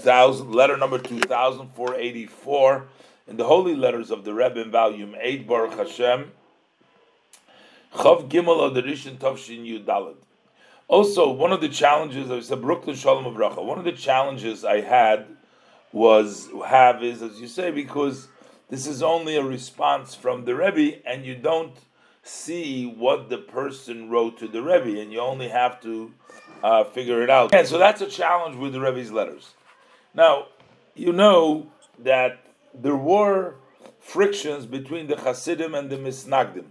2000, letter number 2484 in the Holy Letters of the Rebbe in volume 8, Baruch Hashem, Chav Gimel Rishon Tovshin Yudalad. Also, one of the challenges, I said Brooklyn Shalom of Bracha, one of the challenges I had was, have is, as you say, because this is only a response from the Rebbe and you don't see what the person wrote to the Rebbe and you only have to uh, figure it out. And so that's a challenge with the Rebbe's letters. Now, you know that there were frictions between the Hasidim and the Misnagdim.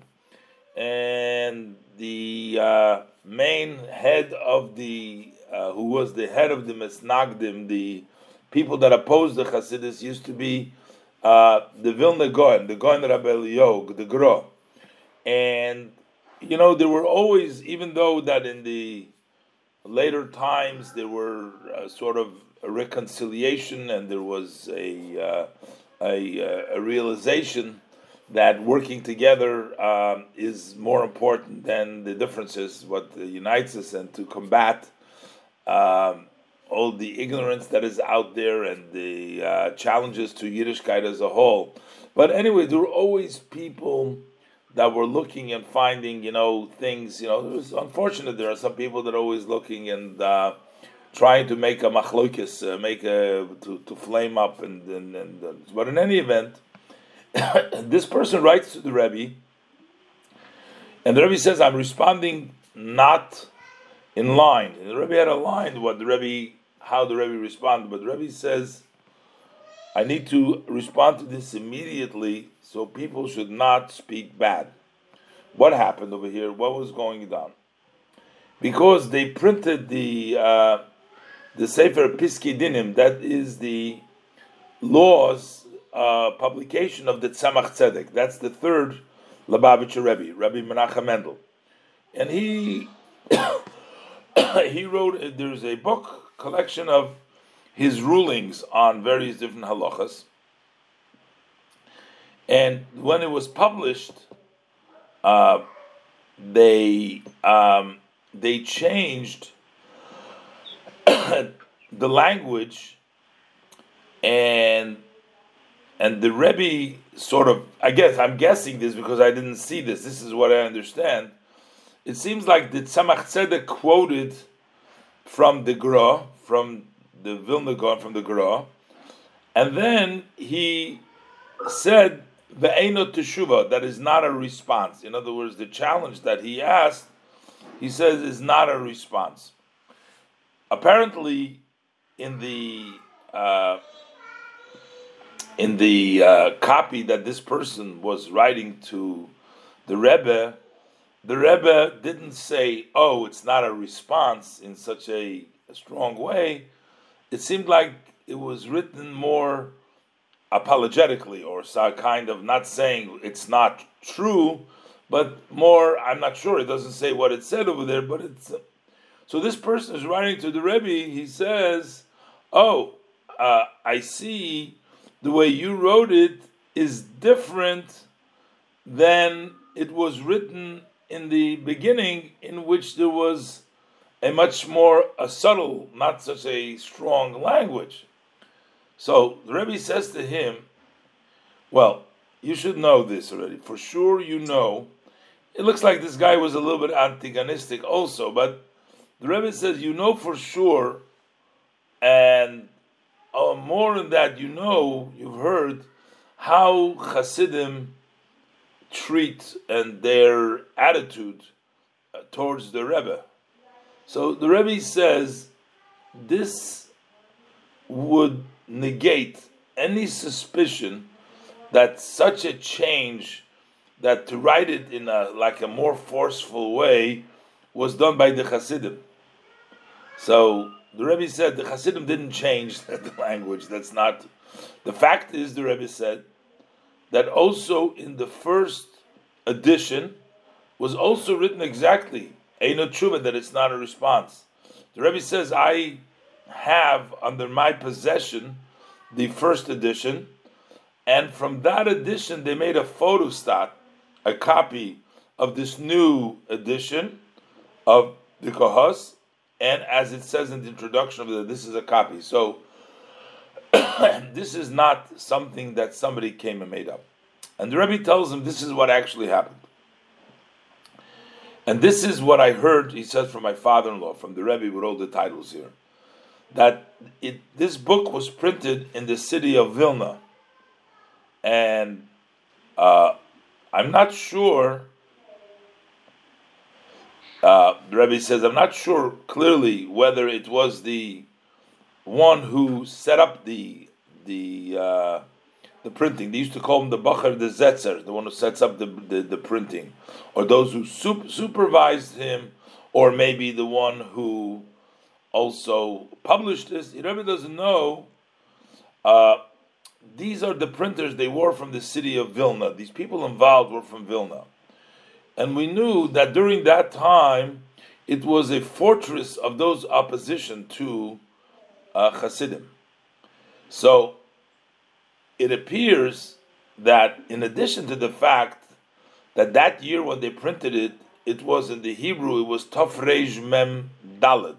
And the uh, main head of the, uh, who was the head of the Misnagdim, the people that opposed the Hasidus, used to be uh, the Vilna Gaon, the Gaon Rabel Yog, the Gra. And, you know, there were always, even though that in the later times there were uh, sort of reconciliation and there was a, uh, a, uh, a, realization that working together um, is more important than the differences, what unites us, and to combat um, all the ignorance that is out there and the uh, challenges to Yiddishkeit as a whole. But anyway, there were always people that were looking and finding, you know, things. You know, it was unfortunate. There are some people that are always looking and uh, trying to make a machlokes, uh, make a to, to flame up, and, and, and uh, but in any event, this person writes to the Rebbe, and the Rebbe says, "I'm responding not in line." And the Rebbe had a line what the Rebbe, how the Rebbe responded, but the Rebbe says. I need to respond to this immediately so people should not speak bad. What happened over here? What was going on? Because they printed the uh, the Sefer Piski Dinim, that is the laws uh, publication of the Tzemach Tzedek. That's the third Lubavitcher Rebbe, Rabbi Menachem Mendel, and he he wrote. There's a book collection of his rulings on various different halachas. And when it was published, uh, they um, they changed the language, and and the Rebbe sort of I guess I'm guessing this because I didn't see this. This is what I understand. It seems like the Tzemach Tzedek quoted from the Gra, from the Vilna Gaon from the Gra, and then he said ve'eno teshuva that is not a response. In other words, the challenge that he asked, he says is not a response. Apparently, in the uh, in the uh, copy that this person was writing to the Rebbe, the Rebbe didn't say, "Oh, it's not a response" in such a, a strong way it seemed like it was written more apologetically or kind of not saying it's not true, but more, I'm not sure, it doesn't say what it said over there, but it's. So this person is writing to the Rebbe, he says, Oh, uh, I see the way you wrote it is different than it was written in the beginning, in which there was a much more a subtle, not such a strong language. So the Rebbe says to him, "Well, you should know this already. For sure, you know." It looks like this guy was a little bit antagonistic, also, but the Rebbe says, "You know for sure," and uh, more than that, you know, you've heard how Hasidim treat and their attitude uh, towards the Rebbe. So the Rebbe says this would negate any suspicion that such a change, that to write it in a like a more forceful way, was done by the Hasidim. So the Rebbe said the Hasidim didn't change the language. That's not. The fact is, the Rebbe said that also in the first edition was also written exactly Eino tshuva that it's not a response. The Rebbe says, I have under my possession the first edition, and from that edition they made a photostat, a copy of this new edition of the Kohos, and as it says in the introduction of it, this is a copy. So this is not something that somebody came and made up. And the Rebbe tells him this is what actually happened. And this is what I heard, he says, from my father in law, from the Rebbe with all the titles here, that it, this book was printed in the city of Vilna. And uh, I'm not sure, uh, the Rebbe says, I'm not sure clearly whether it was the one who set up the the uh, the printing. They used to call him the Bacher the Zetzer, the one who sets up the, the, the printing, or those who sup- supervised him, or maybe the one who also published this. He really doesn't know. Uh, these are the printers they were from the city of Vilna. These people involved were from Vilna. And we knew that during that time, it was a fortress of those opposition to uh, Hasidim. So it appears that in addition to the fact that that year when they printed it, it was in the Hebrew, it was Tafrej Mem Dalad.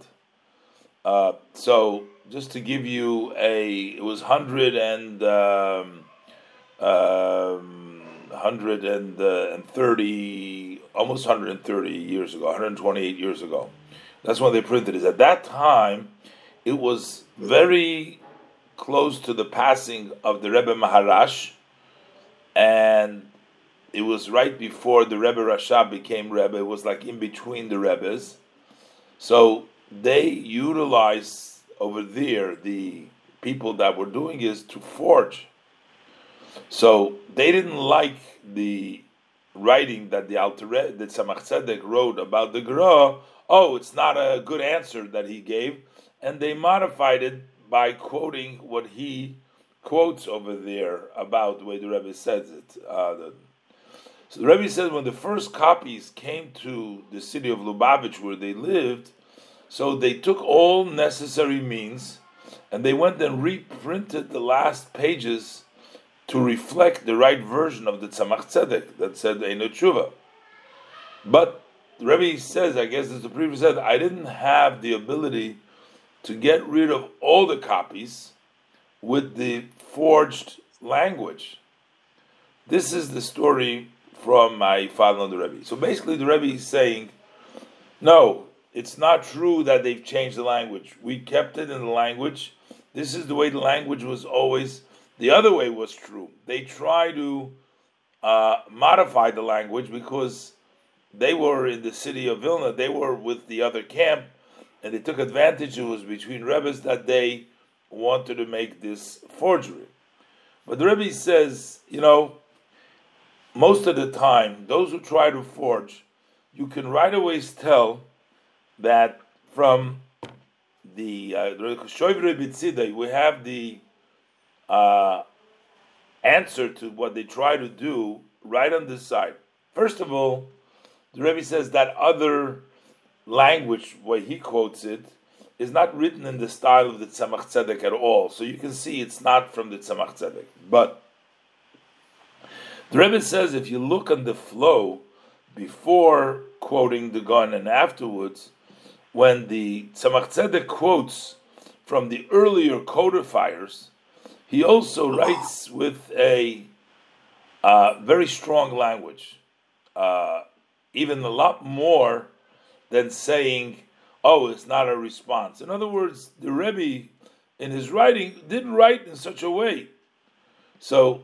Uh, so just to give you a, it was hundred and um, um, hundred and, uh, and thirty, almost hundred and thirty years ago, one hundred twenty-eight years ago. That's when they printed it. At that time, it was very close to the passing of the Rebbe Maharash, and it was right before the Rebbe Rashab became Rebbe. It was like in between the Rebbes. So they utilized over there the people that were doing is to forge. So they didn't like the writing that the Alter that Tzemach Tzedek wrote about the Gra. Oh, it's not a good answer that he gave, and they modified it by quoting what he quotes over there about the way the Rebbe says it. Uh, the, so the Rebbe says when the first copies came to the city of Lubavitch where they lived, so they took all necessary means and they went and reprinted the last pages to reflect the right version of the Tzemach Tzedek that said Eino Tshuva. But Rebbe says, I guess as the previous said, I didn't have the ability to get rid of all the copies with the forged language. This is the story from my father the Rebbe. So basically, the Rebbe is saying, no, it's not true that they've changed the language. We kept it in the language. This is the way the language was always. The other way was true. They try to uh, modify the language because they were in the city of Vilna. They were with the other camp and they took advantage. It was between Rebbe's that they wanted to make this forgery. But the Rebbe says, you know, most of the time, those who try to forge, you can right away tell that from the uh, we have the uh, answer to what they try to do right on this side. First of all, the Rebbe says that other language, where he quotes it, is not written in the style of the Tzemach Tzedek at all. So you can see it's not from the Tzemach Tzedek. But the Rebbe says if you look on the flow before quoting the gun and afterwards, when the Tzemach Tzedek quotes from the earlier codifiers, he also writes with a uh, very strong language, uh, even a lot more than saying, "Oh, it's not a response." In other words, the Rebbe, in his writing, didn't write in such a way. So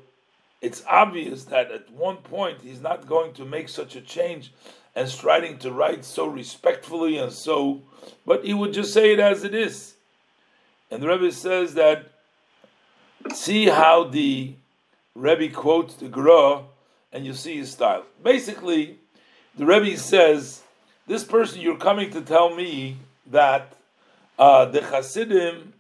it's obvious that at one point he's not going to make such a change and striving to write so respectfully and so, but he would just say it as it is. And the Rebbe says that see how the Rebbe quotes the Gra, and you see his style. Basically, the Rebbe says this person you're coming to tell me that uh, the Hasidim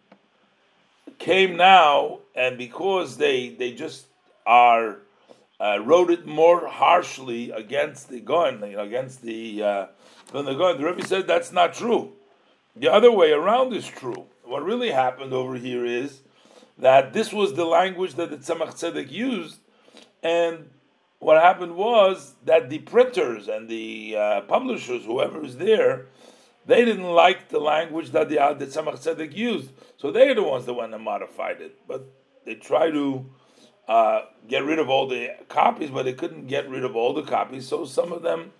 came now, and because they they just are uh, wrote it more harshly against the gun, you know, against the uh, the gun. The Rebbe said that's not true. The other way around is true. What really happened over here is that this was the language that the Tzemach Tzedek used, and what happened was that the printers and the uh, publishers, whoever is there, they didn't like the language that the, uh, the Tzemach Tzedek used, so they're the ones that went and modified it. But they tried to uh, get rid of all the copies, but they couldn't get rid of all the copies. So some of them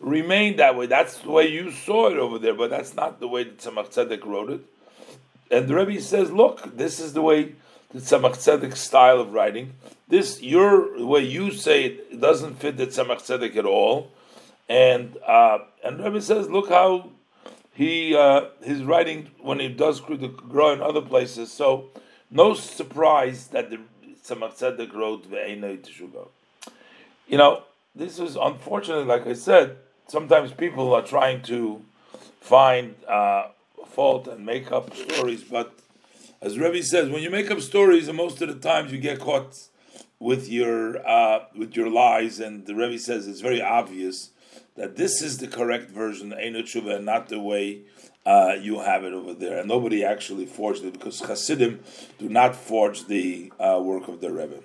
remained that way. That's the way you saw it over there, but that's not the way that Tzemach Tzedek wrote it. And the Rebbe says, look, this is the way the Tzemach Tzedek style of writing. This, your way you say it, it doesn't fit the Tzemach Tzedek at all. And uh, and Rebbe says, look how he uh, his writing when he does grow in other places. So no surprise that the Tzemach Tzedek wrote Ve'enei Teshuvah. You know, this is unfortunately, like I said, sometimes people are trying to find uh, fault and make up stories, but as Rebbe says, when you make up stories, most of the times you get caught with your uh, with your lies, and the Rebbe says it's very obvious that this is the correct version, Eino Tshuva, and not the way uh, you have it over there. And nobody actually forged it because Hasidim do not forge the uh, work of the Rebbe.